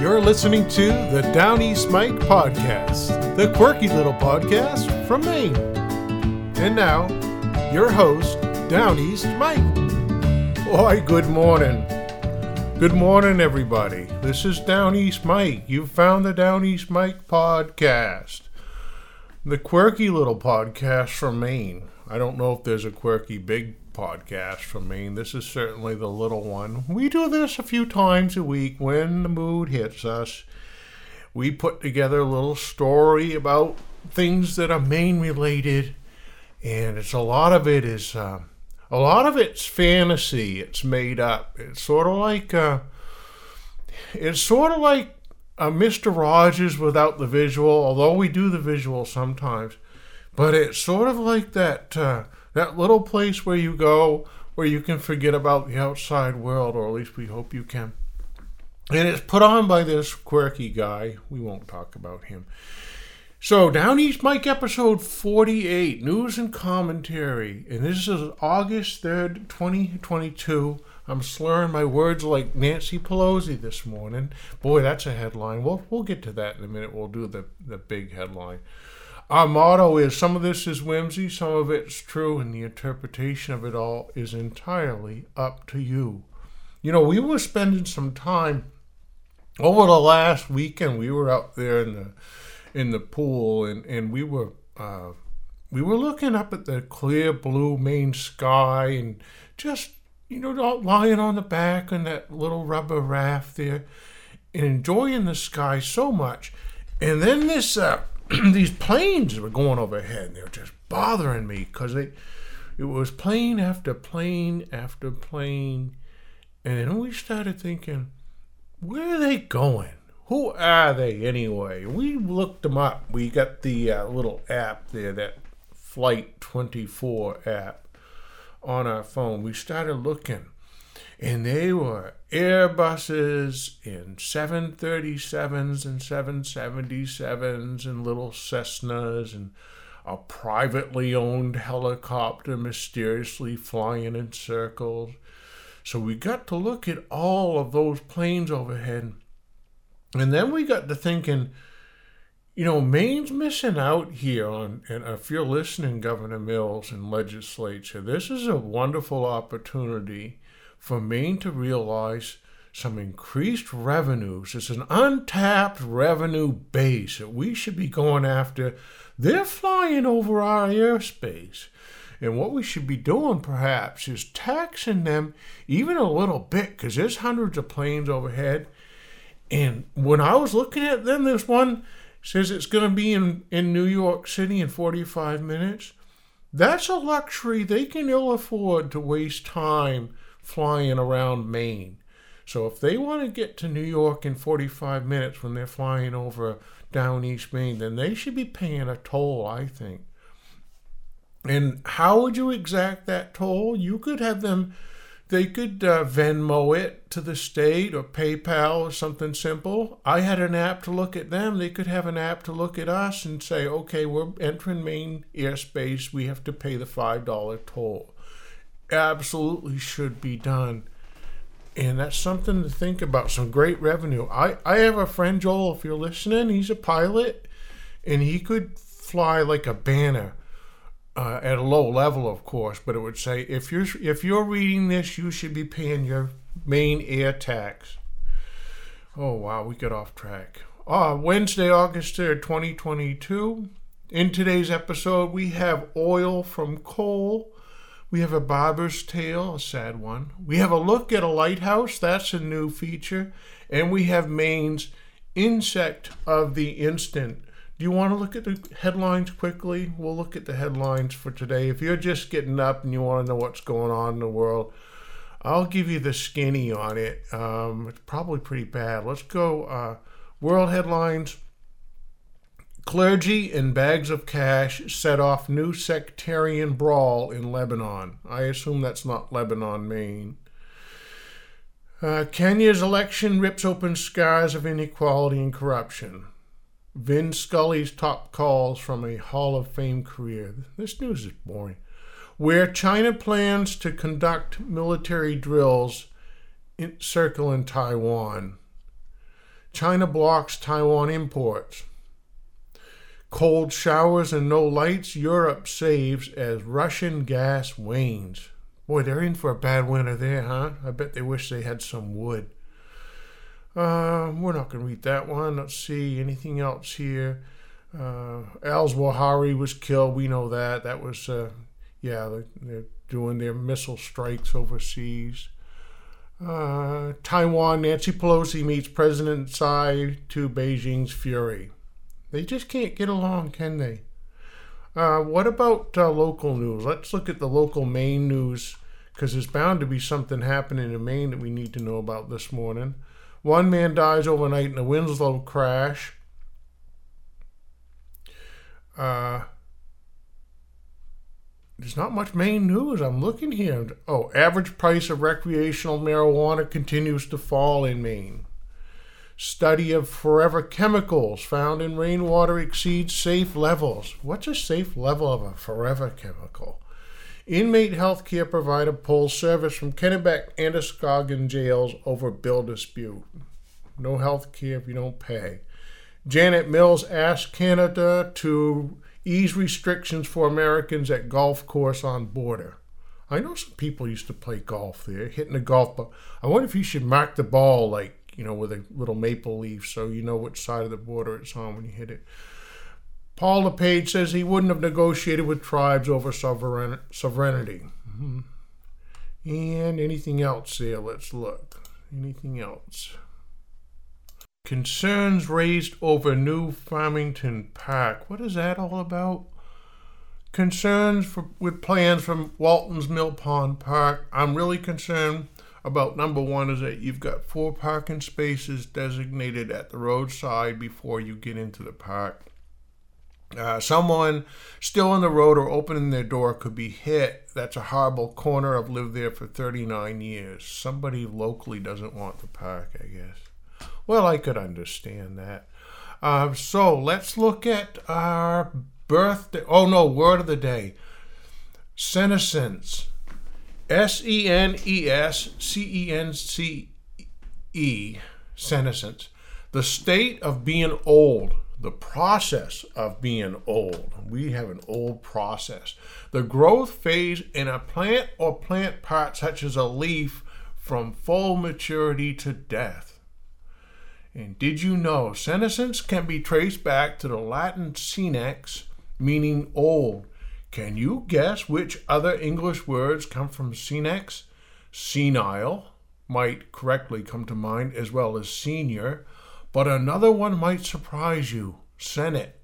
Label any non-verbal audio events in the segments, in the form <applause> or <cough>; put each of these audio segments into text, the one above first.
You're listening to the Downeast Mike podcast, the quirky little podcast from Maine. And now, your host, Downeast Mike. Why, good morning. Good morning, everybody. This is Downeast Mike. You've found the Downeast Mike podcast, the quirky little podcast from Maine. I don't know if there's a quirky big podcast from Maine. This is certainly the little one. We do this a few times a week when the mood hits us. We put together a little story about things that are Maine related, and it's a lot of it is uh, a lot of it's fantasy. It's made up. It's sort of like uh, it's sort of like a Mister Rogers without the visual. Although we do the visual sometimes, but it's sort of like that. That little place where you go where you can forget about the outside world, or at least we hope you can. And it's put on by this quirky guy. We won't talk about him. So, Downeast Mike episode 48, news and commentary. And this is August 3rd, 2022. I'm slurring my words like Nancy Pelosi this morning. Boy, that's a headline. We'll, we'll get to that in a minute. We'll do the, the big headline. Our motto is some of this is whimsy, some of it's true, and the interpretation of it all is entirely up to you. You know, we were spending some time over the last weekend. We were out there in the in the pool, and and we were uh, we were looking up at the clear blue Maine sky, and just you know lying on the back on that little rubber raft there, and enjoying the sky so much. And then this uh, <clears throat> these planes were going overhead. And they were just bothering me because it was plane after plane after plane, and then we started thinking, where are they going? Who are they anyway? We looked them up. We got the uh, little app there, that Flight 24 app on our phone. We started looking and they were Airbuses and 737s and 777s and little Cessnas and a privately owned helicopter mysteriously flying in circles. So we got to look at all of those planes overhead. And then we got to thinking, you know, Maine's missing out here on, and if you're listening, Governor Mills and legislature, this is a wonderful opportunity for Maine to realize some increased revenues. It's an untapped revenue base that we should be going after. They're flying over our airspace. And what we should be doing, perhaps, is taxing them even a little bit because there's hundreds of planes overhead. And when I was looking at them, this one says it's going to be in, in New York City in 45 minutes. That's a luxury they can ill afford to waste time flying around Maine. So if they want to get to New York in 45 minutes when they're flying over down East Maine, then they should be paying a toll, I think. And how would you exact that toll? You could have them, they could uh, Venmo it to the state or PayPal or something simple. I had an app to look at them. They could have an app to look at us and say, okay, we're entering Maine airspace. We have to pay the $5 toll absolutely should be done. And that's something to think about. Some great revenue. I, I have a friend, Joel, if you're listening, he's a pilot and he could fly like a banner. Uh, at a low level, of course, but it would say if you're if you're reading this, you should be paying your main air tax. Oh wow, we got off track. Uh, Wednesday, August 3rd, 2022. In today's episode, we have oil from coal, we have a barber's tale, a sad one. We have a look at a lighthouse, that's a new feature. And we have Maine's insect of the instant. Do you want to look at the headlines quickly? We'll look at the headlines for today. If you're just getting up and you want to know what's going on in the world, I'll give you the skinny on it. Um, it's probably pretty bad. Let's go. Uh, world headlines. Clergy and bags of cash set off new sectarian brawl in Lebanon. I assume that's not Lebanon, Maine. Uh, Kenya's election rips open scars of inequality and corruption. Vin Scully's top calls from a Hall of Fame career. This news is boring. Where China plans to conduct military drills in, circle in Taiwan. China blocks Taiwan imports. Cold showers and no lights, Europe saves as Russian gas wanes. Boy, they're in for a bad winter there, huh? I bet they wish they had some wood. Uh, we're not going to read that one. Let's see anything else here. Uh, Al Zawahiri was killed. We know that. That was, uh, yeah, they're, they're, doing their missile strikes overseas. Uh, Taiwan, Nancy Pelosi meets President Tsai to Beijing's fury. They just can't get along, can they? Uh, what about uh, local news? Let's look at the local Maine news because there's bound to be something happening in Maine that we need to know about this morning. One man dies overnight in a Winslow crash. Uh, there's not much Maine news. I'm looking here. Oh, average price of recreational marijuana continues to fall in Maine. Study of forever chemicals found in rainwater exceeds safe levels. What's a safe level of a forever chemical? Inmate health care provider pulls service from Kennebec and Androscoggin jails over bill dispute. No health care if you don't pay. Janet Mills asked Canada to ease restrictions for Americans at golf course on border. I know some people used to play golf there, hitting a golf ball. I wonder if you should mark the ball like, you know, with a little maple leaf so you know which side of the border it's on when you hit it. Paul LePage says he wouldn't have negotiated with tribes over sovereign, sovereignty. Mm-hmm. And anything else there? Let's look. Anything else? Concerns raised over new Farmington Park. What is that all about? Concerns for, with plans from Walton's Mill Pond Park. I'm really concerned about number one is that you've got four parking spaces designated at the roadside before you get into the park. Uh, someone still on the road or opening their door could be hit. That's a horrible corner. I've lived there for 39 years. Somebody locally doesn't want the park, I guess. Well, I could understand that. Uh, so let's look at our birthday. Oh no, word of the day. Senescence. S E N E S C E N C E. Senescence. The state of being old. The process of being old. We have an old process. The growth phase in a plant or plant part, such as a leaf, from full maturity to death. And did you know senescence can be traced back to the Latin senex, meaning old? Can you guess which other English words come from senex? Senile might correctly come to mind, as well as senior, but another one might surprise you Senate.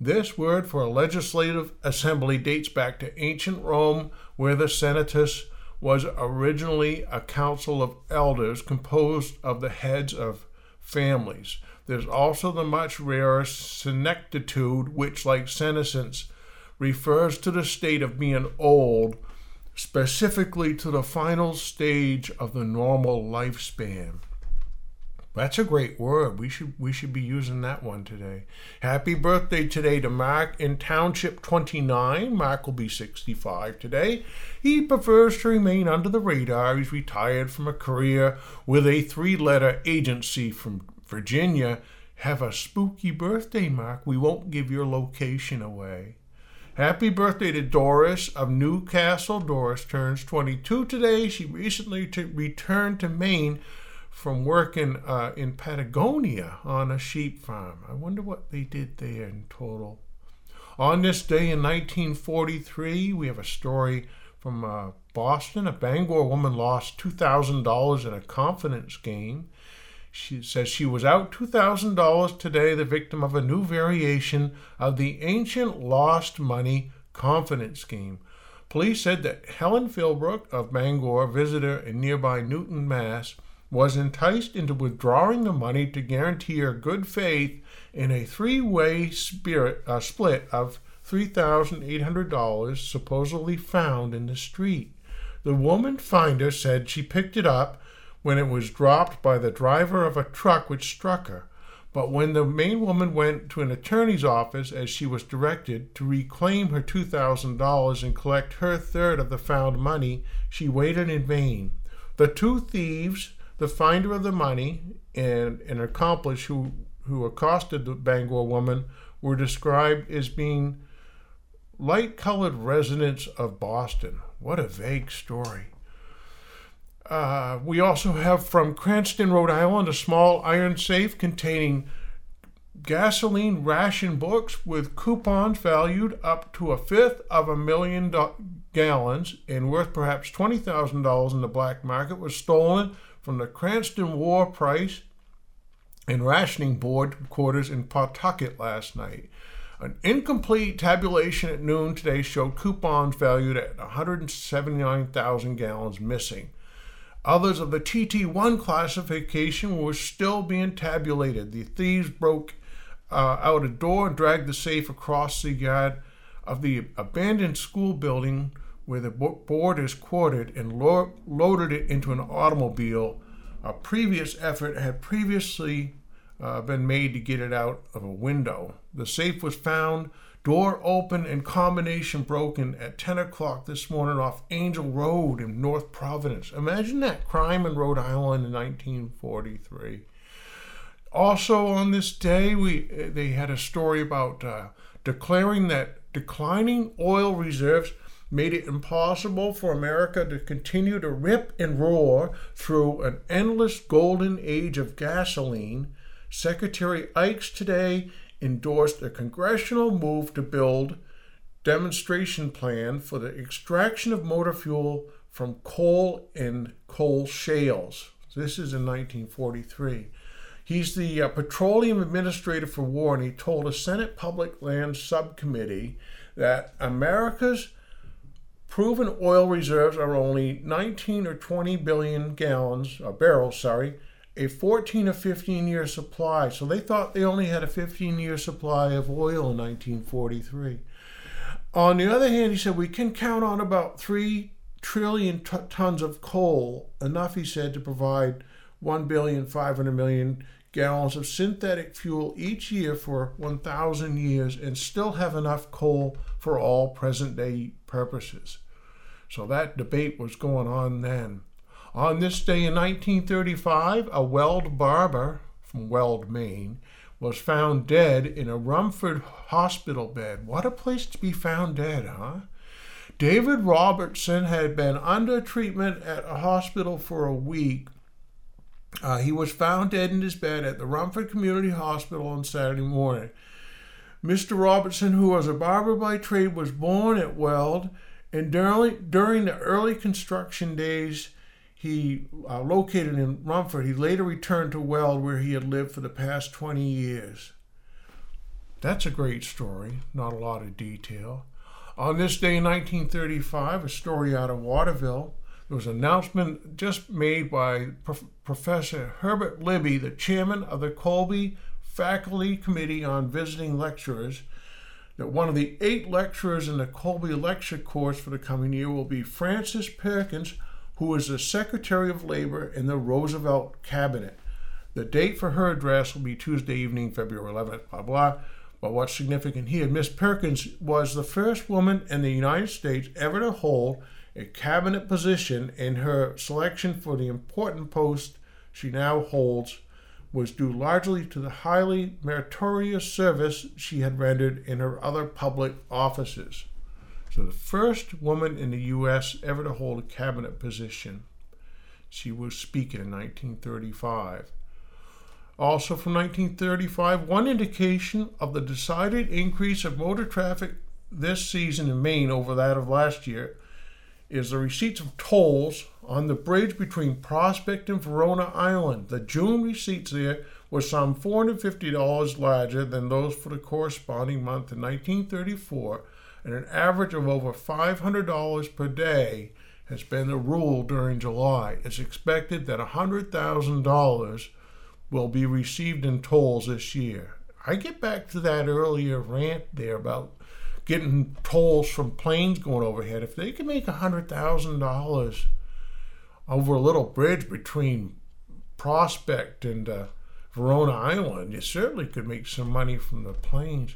This word for a legislative assembly dates back to ancient Rome, where the senatus was originally a council of elders composed of the heads of families. There's also the much rarer senectitude, which, like senescence, refers to the state of being old, specifically to the final stage of the normal lifespan. That's a great word. We should we should be using that one today. Happy birthday today to Mark in Township 29. Mark will be 65 today. He prefers to remain under the radar. He's retired from a career with a three-letter agency from Virginia. Have a spooky birthday, Mark. We won't give your location away. Happy birthday to Doris of Newcastle. Doris turns 22 today. She recently t- returned to Maine from working uh, in Patagonia on a sheep farm. I wonder what they did there in total. On this day in 1943, we have a story from uh, Boston. A Bangor woman lost $2,000 in a confidence game. She says she was out $2,000 today, the victim of a new variation of the ancient lost money confidence scheme. Police said that Helen Philbrook of Bangor, visitor in nearby Newton, Mass., was enticed into withdrawing the money to guarantee her good faith in a three way uh, split of $3,800 supposedly found in the street. The woman finder said she picked it up when it was dropped by the driver of a truck which struck her. But when the Maine woman went to an attorney's office, as she was directed, to reclaim her $2,000 and collect her third of the found money, she waited in vain. The two thieves the finder of the money and an accomplice who, who accosted the Bangor woman were described as being light colored residents of Boston. What a vague story. Uh, we also have from Cranston, Rhode Island, a small iron safe containing gasoline ration books with coupons valued up to a fifth of a million do- gallons and worth perhaps $20,000 in the black market was stolen from the Cranston War Price and Rationing Board quarters in Pawtucket last night. An incomplete tabulation at noon today showed coupons valued at 179,000 gallons missing. Others of the TT1 classification were still being tabulated. The thieves broke uh, out a door and dragged the safe across the yard of the abandoned school building where the board is quartered and lo- loaded it into an automobile. A previous effort had previously uh, been made to get it out of a window. The safe was found Door open and combination broken at 10 o'clock this morning off Angell Road in North Providence. Imagine that crime in Rhode Island in 1943. Also on this day, we they had a story about uh, declaring that declining oil reserves made it impossible for America to continue to rip and roar through an endless golden age of gasoline. Secretary Ickes today endorsed a congressional move to build demonstration plan for the extraction of motor fuel from coal and coal shales. This is in 1943. He's the uh, petroleum administrator for war, and he told a Senate Public Lands Subcommittee that America's proven oil reserves are only 19 or 20 billion gallons, or barrels, sorry, a 14 or 15 year supply. So they thought they only had a 15 year supply of oil in 1943. On the other hand, he said we can count on about 3 trillion t- tons of coal, enough, he said, to provide 1 billion 500 million gallons of synthetic fuel each year for 1,000 years and still have enough coal for all present day purposes. So that debate was going on then. On this day in 1935, a Weld barber from Weld, Maine, was found dead in a Rumford hospital bed. What a place to be found dead, huh? David Robertson had been under treatment at a hospital for a week. Uh, he was found dead in his bed at the Rumford Community Hospital on Saturday morning. Mr. Robertson, who was a barber by trade, was born at Weld, and during, during the early construction days, he uh, located in Rumford. He later returned to Weld, where he had lived for the past 20 years. That's a great story, not a lot of detail. On this day in 1935, a story out of Waterville, there was an announcement just made by Prof- Professor Herbert Libby, the chairman of the Colby Faculty Committee on Visiting Lecturers, that one of the eight lecturers in the Colby lecture course for the coming year will be Frances Perkins, who was the Secretary of Labor in the Roosevelt cabinet. The date for her address will be Tuesday evening, February 11th, blah, blah. But what's significant here, Miss Perkins was the first woman in the United States ever to hold a cabinet position, and her selection for the important post she now holds was due largely to the highly meritorious service she had rendered in her other public offices. So, the first woman in the U.S. ever to hold a cabinet position. She was speaking in 1935. Also from 1935, one indication of the decided increase of motor traffic this season in Maine over that of last year is the receipts of tolls on the bridge between Prospect and Verona Island. The June receipts there were some $450 larger than those for the corresponding month in 1934 and an average of over $500 per day has been the rule during July. It's expected that $100,000 will be received in tolls this year. I get back to that earlier rant there about getting tolls from planes going overhead. If they can make $100,000 over a little bridge between Prospect and uh, Verona Island, you certainly could make some money from the planes.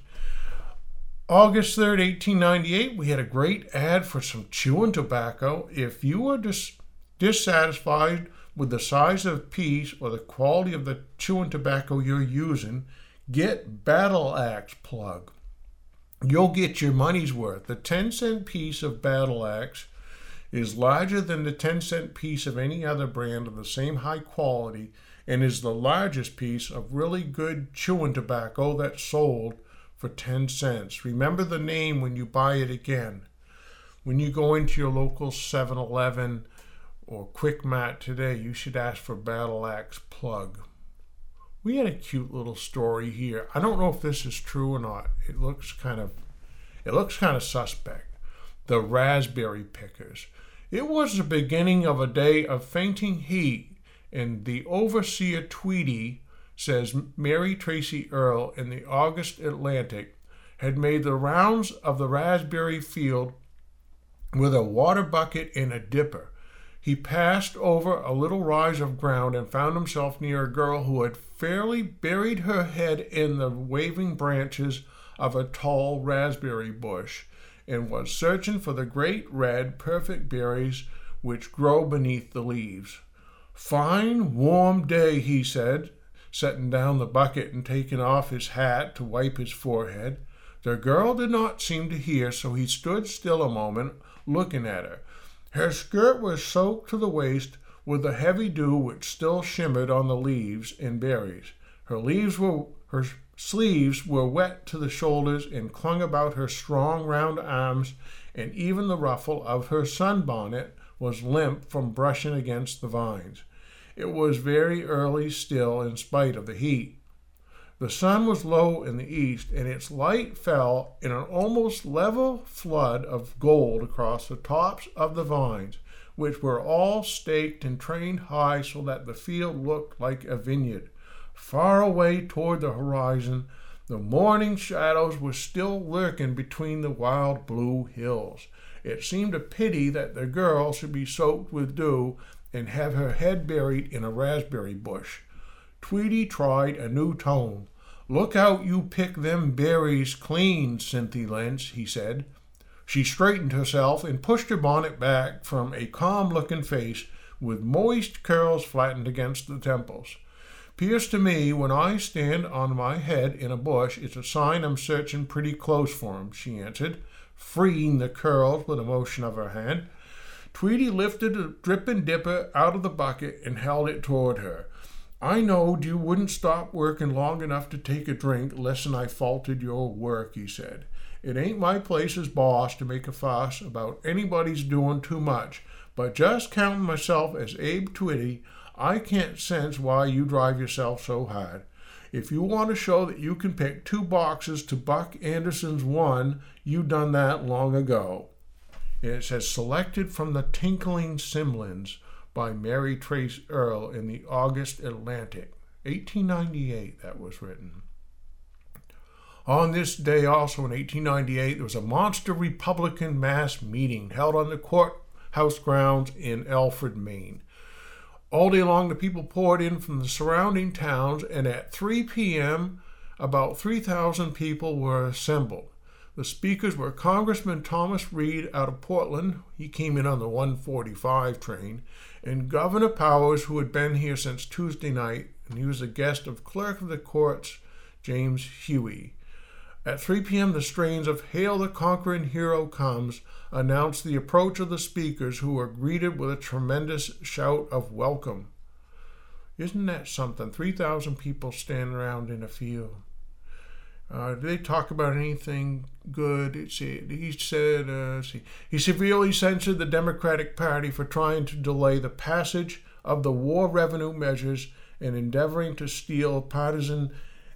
August 3rd, 1898, we had a great ad for some chewing tobacco. If you are dis- dissatisfied with the size of piece or the quality of the chewing tobacco you're using, get Battle Axe plug. You'll get your money's worth. The 10 cent piece of Battle Axe is larger than the 10 cent piece of any other brand of the same high quality and is the largest piece of really good chewing tobacco that's sold for 10 cents. Remember the name when you buy it again. When you go into your local 7 Eleven or Quick Mart today, you should ask for Battle Axe Plug. We had a cute little story here. I don't know if this is true or not. It looks kind of it looks kind of suspect. The raspberry pickers. It was the beginning of a day of fainting heat, and the overseer Tweedy, says Mary Tracy Earle in the August Atlantic, had made the rounds of the raspberry field with a water bucket and a dipper. He passed over a little rise of ground and found himself near a girl who had fairly buried her head in the waving branches of a tall raspberry bush and was searching for the great red, perfect berries which grow beneath the leaves. Fine, warm day, he said, setting down the bucket and taking off his hat to wipe his forehead. The girl did not seem to hear, so he stood still a moment, looking at her. Her skirt was soaked to the waist with the heavy dew which still shimmered on the leaves and berries. Her leaves were her sleeves were wet to the shoulders and clung about her strong round arms, and even the ruffle of her sunbonnet was limp from brushing against the vines. It was very early still in spite of the heat. The sun was low in the east, and its light fell in an almost level flood of gold across the tops of the vines, which were all staked and trained high so that the field looked like a vineyard. Far away toward the horizon, the morning shadows were still lurking between the wild blue hills. It seemed a pity that the girl should be soaked with dew and have her head buried in a raspberry bush. Tweedy tried a new tone. Look out you pick them berries clean, Cynthia Lynch, he said. She straightened herself and pushed her bonnet back from a calm looking face with moist curls flattened against the temples. Pears to me when I stand on my head in a bush, it's a sign I'm searching pretty close for 'em," she answered, freeing the curls with a motion of her hand. Tweedy lifted a dripping dipper out of the bucket and held it toward her. I knowed you wouldn't stop working long enough to take a drink less'n I faulted your work, he said. It ain't my place as boss to make a fuss about anybody's doing too much, but just counting myself as Abe Tweedy, I can't sense why you drive yourself so hard. If you want to show that you can pick two boxes to Buck Anderson's one, you done that long ago. And it says selected from the Tinkling Cymlings by Mary Trace earle in the August Atlantic. 1898 that was written. On this day, also in 1898, there was a monster Republican mass meeting held on the courthouse grounds in Alfred, Maine. All day long, the people poured in from the surrounding towns, and at 3 p.m., about 3,000 people were assembled. The speakers were Congressman Thomas Reed out of Portland, he came in on the 145 train, and Governor Powers, who had been here since Tuesday night, and he was a guest of Clerk of the Courts James Huey. At 3 p.m., the strains of Hail the Conquering Hero Comes announced the approach of the speakers, who were greeted with a tremendous shout of welcome. Isn't that something? 3,000 people standing around in a field. Uh, did they talk about anything good? he said uh, he severely censured the Democratic Party for trying to delay the passage of the war revenue measures and endeavoring to steal partisan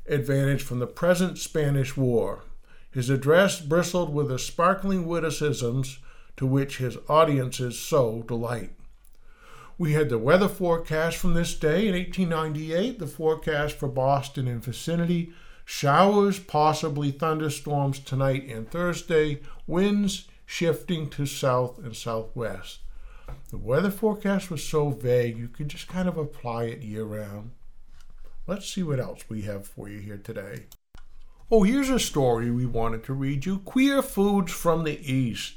advantage from the present Spanish War. His address bristled with the sparkling witticisms to which his audiences so delight. We had the weather forecast from this day in 1898, the forecast for Boston and vicinity. Showers, possibly thunderstorms tonight and Thursday, winds shifting to south and southwest. The weather forecast was so vague you could just kind of apply it year round. Let's see what else we have for you here today. Oh, here's a story we wanted to read you Queer Foods from the East.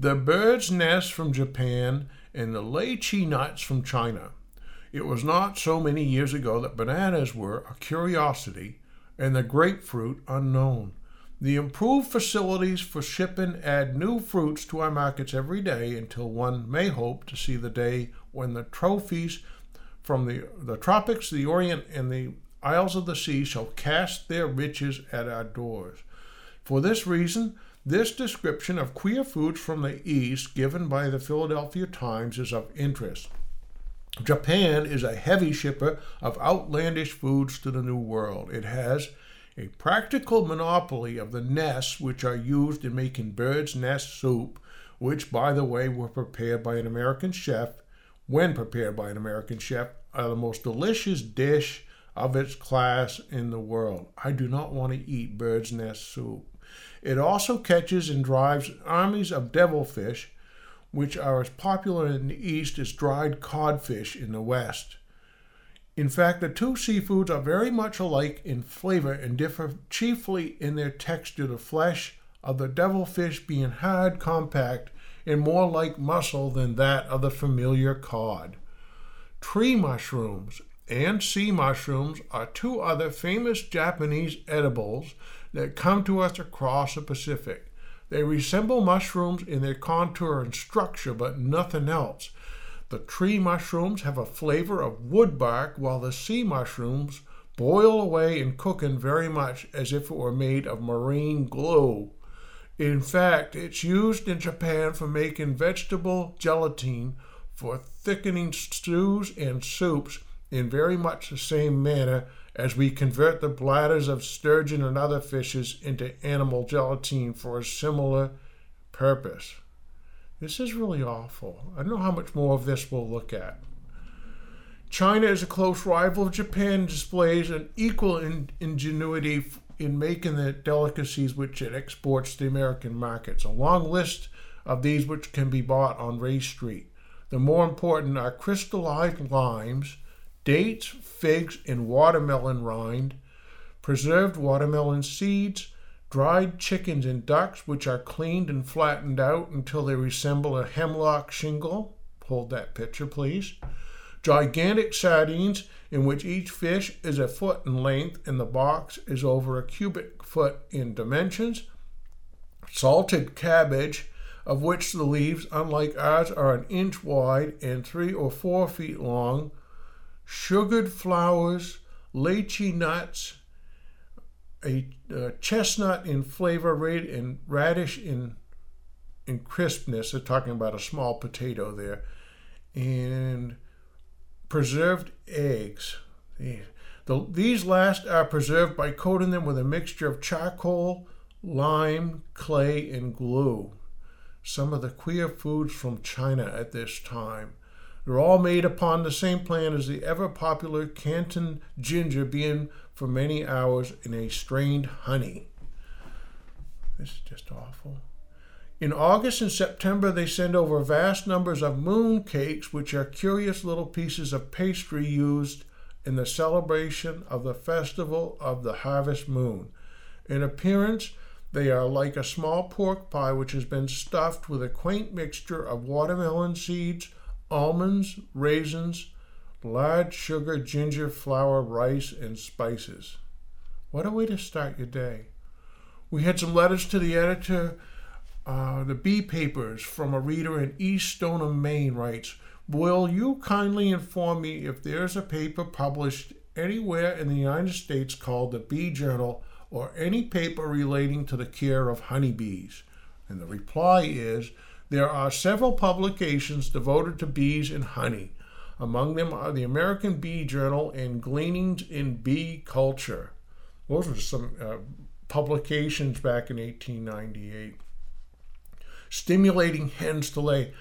The bird's nest from Japan and the lychee nuts from China. It was not so many years ago that bananas were a curiosity and the grapefruit unknown. The improved facilities for shipping add new fruits to our markets every day until one may hope to see the day when the trophies from the, the tropics, the Orient, and the isles of the sea shall cast their riches at our doors. For this reason, this description of queer foods from the East given by the Philadelphia Times is of interest. Japan is a heavy shipper of outlandish foods to the New World. It has a practical monopoly of the nests which are used in making bird's nest soup, which, by the way, were prepared by an American chef, when prepared by an American chef, are the most delicious dish of its class in the world. I do not want to eat bird's nest soup. It also catches and drives armies of devilfish, which are as popular in the East as dried codfish in the West. In fact, the two seafoods are very much alike in flavor and differ chiefly in their texture, the flesh of the devilfish being hard, compact, and more like muscle than that of the familiar cod. Tree mushrooms and sea mushrooms are two other famous Japanese edibles that come to us across the Pacific. They resemble mushrooms in their contour and structure, but nothing else. The tree mushrooms have a flavor of wood bark, while the sea mushrooms boil away and cooking very much as if it were made of marine glue. In fact, it's used in Japan for making vegetable gelatin for thickening stews and soups in very much the same manner as we convert the bladders of sturgeon and other fishes into animal gelatin for a similar purpose. This is really awful. I don't know how much more of this we'll look at. China is a close rival of Japan, displays an equal in, ingenuity in making the delicacies which it exports to the American markets. A long list of these which can be bought on Race Street. The more important are crystallized limes, dates, figs, and watermelon rind, preserved watermelon seeds, dried chickens and ducks, which are cleaned and flattened out until they resemble a hemlock shingle. Hold that picture, please. Gigantic sardines, in which each fish is a foot in length and the box is over a cubic foot in dimensions. Salted cabbage, of which the leaves, unlike ours, are an inch wide and three or four feet long. Sugared flowers, lychee nuts, a chestnut in flavor, red and radish in in crispness. They're talking about a small potato there, and preserved eggs. The, these last are preserved by coating them with a mixture of charcoal, lime, clay, and glue. Some of the queer foods from China at this time. They're all made upon the same plan as the ever popular Canton ginger being for many hours in a strained honey. This is just awful. In August and September, they send over vast numbers of moon cakes, which are curious little pieces of pastry used in the celebration of the festival of the harvest moon. In appearance, they are like a small pork pie which has been stuffed with a quaint mixture of watermelon seeds, almonds, raisins, large sugar, ginger, flour, rice, and spices. What a way to start your day. We had some letters to the editor. Uh, the Bee Papers from a reader in East Stoneham, Maine writes Will you kindly inform me if there's a paper published anywhere in the United States called the Bee Journal or any paper relating to the care of honeybees? And the reply is there are several publications devoted to bees and honey. Among them are the American Bee Journal and Gleanings in Bee Culture. Those were some uh, publications back in 1898. Stimulating Hens to Lay.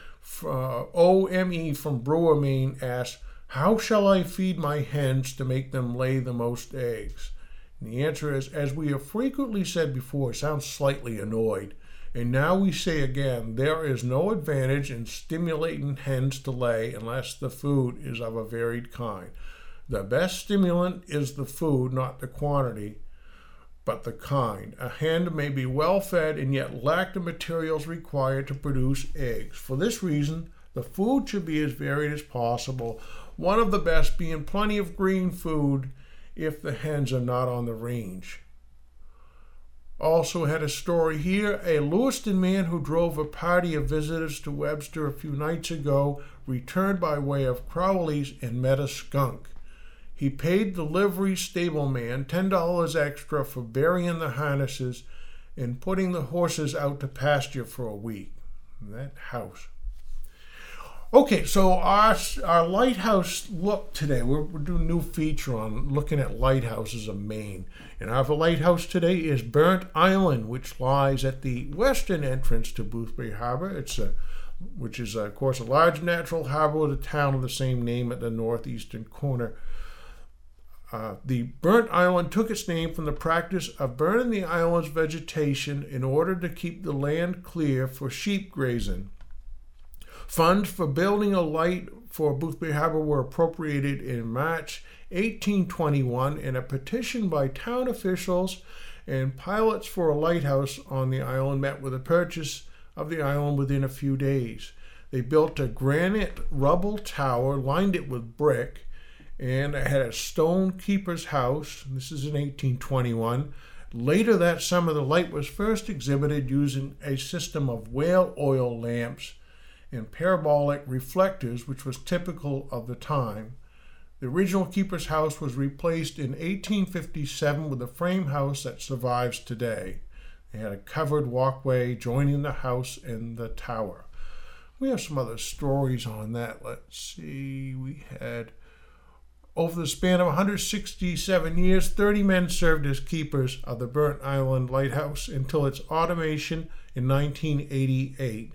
Uh, OME from Brewer, Maine asks, How shall I feed my hens to make them lay the most eggs? And the answer is, as we have frequently said before, sounds slightly annoyed. And now we say again, there is no advantage in stimulating hens to lay unless the food is of a varied kind. The best stimulant is the food, not the quantity, but the kind. A hen may be well fed and yet lack the materials required to produce eggs. For this reason, The food should be as varied as possible. One of the best being plenty of green food if the hens are not on the range. Also had a story here. A Lewiston man who drove a party of visitors to Webster a few nights ago returned by way of Crowley's and met a skunk. He paid the livery stableman $10 extra for burying the harnesses and putting the horses out to pasture for a week. That house. Okay, so our, our lighthouse look today, we're, we're doing a new feature on looking at lighthouses of Maine. And our lighthouse today is Burnt Island, which lies at the western entrance to Boothbay Harbor. It's a, which is, of course, a large natural harbor with a town of the same name at the northeastern corner. Uh, the burnt island took its name from the practice of burning the island's vegetation in order to keep the land clear for sheep grazing. Funds for building a light for Boothbay Harbor were appropriated in March 1821 in a petition by town officials and pilots for a lighthouse on the island met with a purchase of the island within a few days. They built a granite rubble tower, lined it with brick, and it had a stone keeper's house. This is in 1821. Later that summer, the light was first exhibited using a system of whale oil lamps and parabolic reflectors, which was typical of the time. The original keeper's house was replaced in 1857 with a frame house that survives today. They had a covered walkway joining the house and the tower. We have some other stories on that. Let's see. We had over the span of 167 years, 30 men served as keepers of the Burnt Island Lighthouse until its automation in 1988.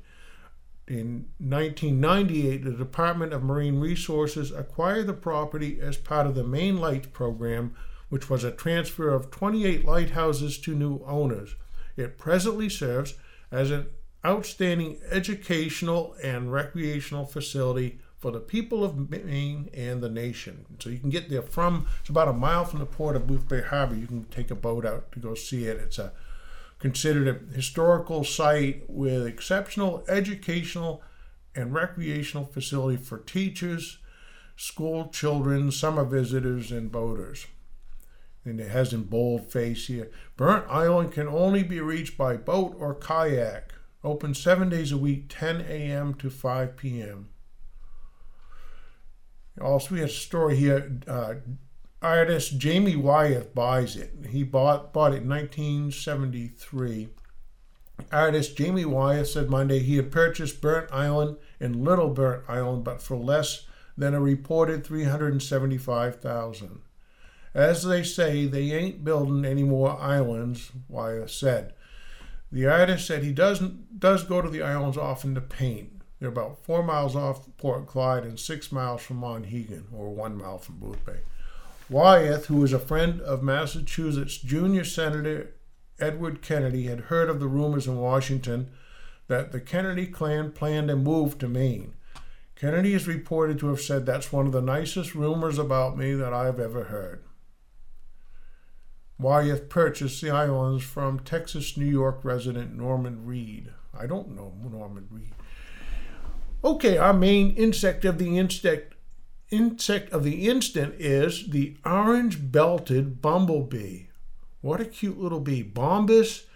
In 1998, the Department of Marine Resources acquired the property as part of the Maine Lights program, which was a transfer of 28 lighthouses to new owners. It presently serves as an outstanding educational and recreational facility for the people of Maine and the nation. So you can get there from, it's about a mile from the port of Boothbay Harbor. You can take a boat out to go see it. It's a considered a historical site with exceptional educational and recreational facility for teachers, school children, summer visitors, and boaters. And it has in bold face here Burnt Island can only be reached by boat or kayak. Open seven days a week, 10 a.m. to 5 p.m. Also, we have a story here. Uh, artist Jamie Wyeth buys it. He bought bought it in 1973. Artist Jamie Wyeth said Monday he had purchased Burnt Island and Little Burnt Island, but for less than a reported 375,000. As they say, they ain't building any more islands, Wyeth said. The artist said he doesn't does go to the islands often to paint. They're about four miles off Port Clyde and six miles from Monhegan, or one mile from Boothbay. Wyeth, who was a friend of Massachusetts junior Senator Edward Kennedy, had heard of the rumors in Washington that the Kennedy clan planned a move to Maine. Kennedy is reported to have said, That's one of the nicest rumors about me that I've ever heard. Wyeth purchased the islands from Texas, New York resident Norman Reed. I don't know Norman Reed. Okay, our main insect of the insect insect of the instant is the orange belted bumblebee. What a cute little bee. Bombus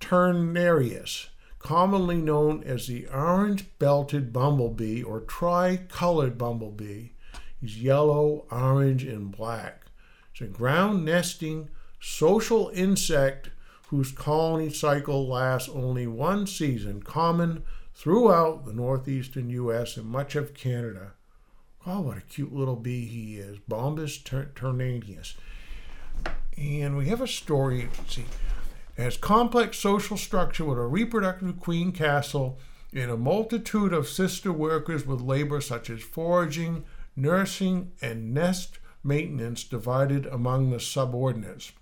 ternarius, commonly known as the orange belted bumblebee or tricolored bumblebee. He's yellow, orange, and black. It's a ground nesting social insect whose colony cycle lasts only one season, common throughout the northeastern U.S. and much of Canada. Oh, what a cute little bee he is. Bombus ternarius. And we have a story, see, has complex social structure with a reproductive queen castle and a multitude of sister workers with labor such as foraging, nursing, and nest maintenance divided among the subordinates.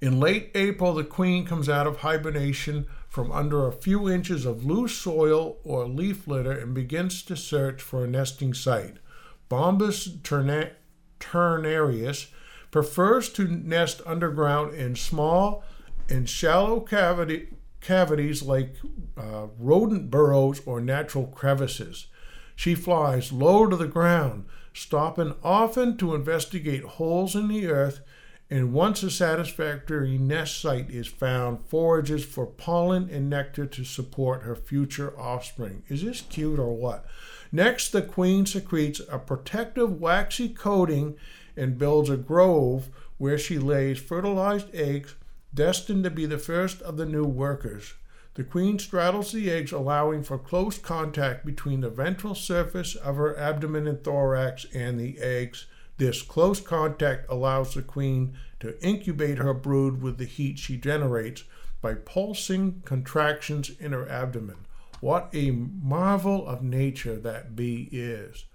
In late April, the queen comes out of hibernation from under a few inches of loose soil or leaf litter and begins to search for a nesting site. Bombus ternarius prefers to nest underground in small and shallow cavity cavities like uh, rodent burrows or natural crevices. She flies low to the ground, stopping often to investigate holes in the earth, and once a satisfactory nest site is found, forages for pollen and nectar to support her future offspring. Is this cute or what? Next, the queen secretes a protective waxy coating and builds a grove where she lays fertilized eggs destined to be the first of the new workers. The queen straddles the eggs, allowing for close contact between the ventral surface of her abdomen and thorax and the eggs. This close contact allows the queen to incubate her brood with the heat she generates by pulsing contractions in her abdomen. What a marvel of nature that bee is.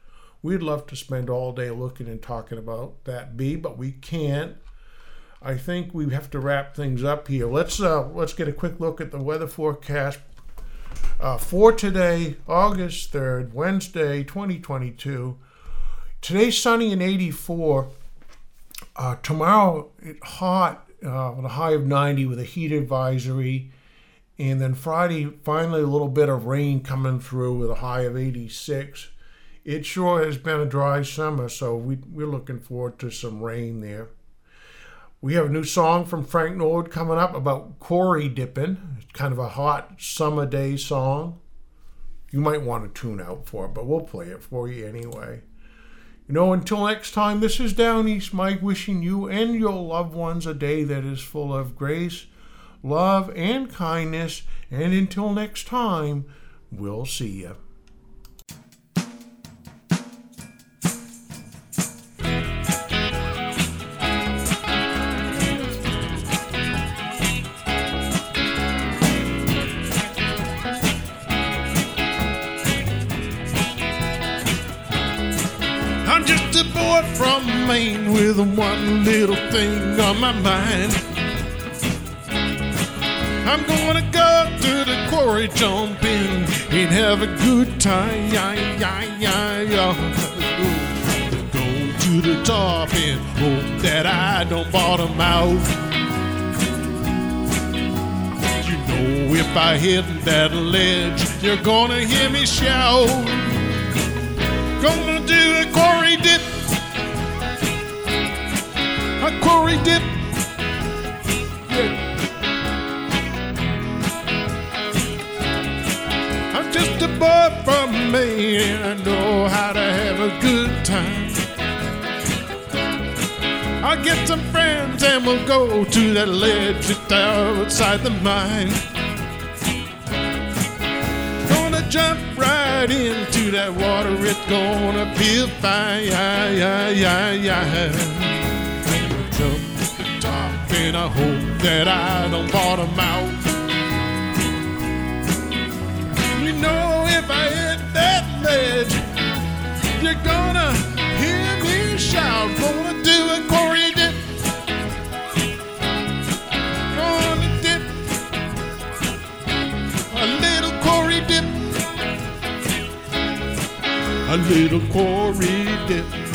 We'd love to spend all day looking and talking about that bee, but we can't. I think we have to wrap things up here. Let's uh, let's get a quick look at the weather forecast uh, for today, August third, Wednesday, 2022. Today's sunny and 84. Uh, tomorrow, it hot uh, with a high of 90 with a heat advisory. And then Friday, finally, a little bit of rain coming through with a high of 86. It sure has been a dry summer, so we, we're looking forward to some rain there. We have a new song from Frank Norwood coming up about quarry dipping. It's kind of a hot summer day song. You might want to tune out for it, but we'll play it for you anyway. You know, until next time, this is Downeast Mike wishing you and your loved ones a day that is full of grace, love, and kindness. And until next time, we'll see you. Maine with one little thing on my mind. I'm gonna go to the quarry jumping and have a good time. Yeah, yeah, yeah, yeah. Go to the top and hope that I don't bottom out. You know, if I hit that ledge, you're gonna hear me shout. Gonna quarry dip a quarry dip. Yeah. I'm just a boy from Maine. And I know how to have a good time. I'll get some friends and we'll go to that ledge outside the mine. Gonna jump right into that water, it's gonna fine. Yeah, yeah, yeah, yeah jump to the top, and I hope that I don't bottom out. You know, if I hit that ledge, you're gonna hear me shout. Gonna do a quarry A little quarry dip.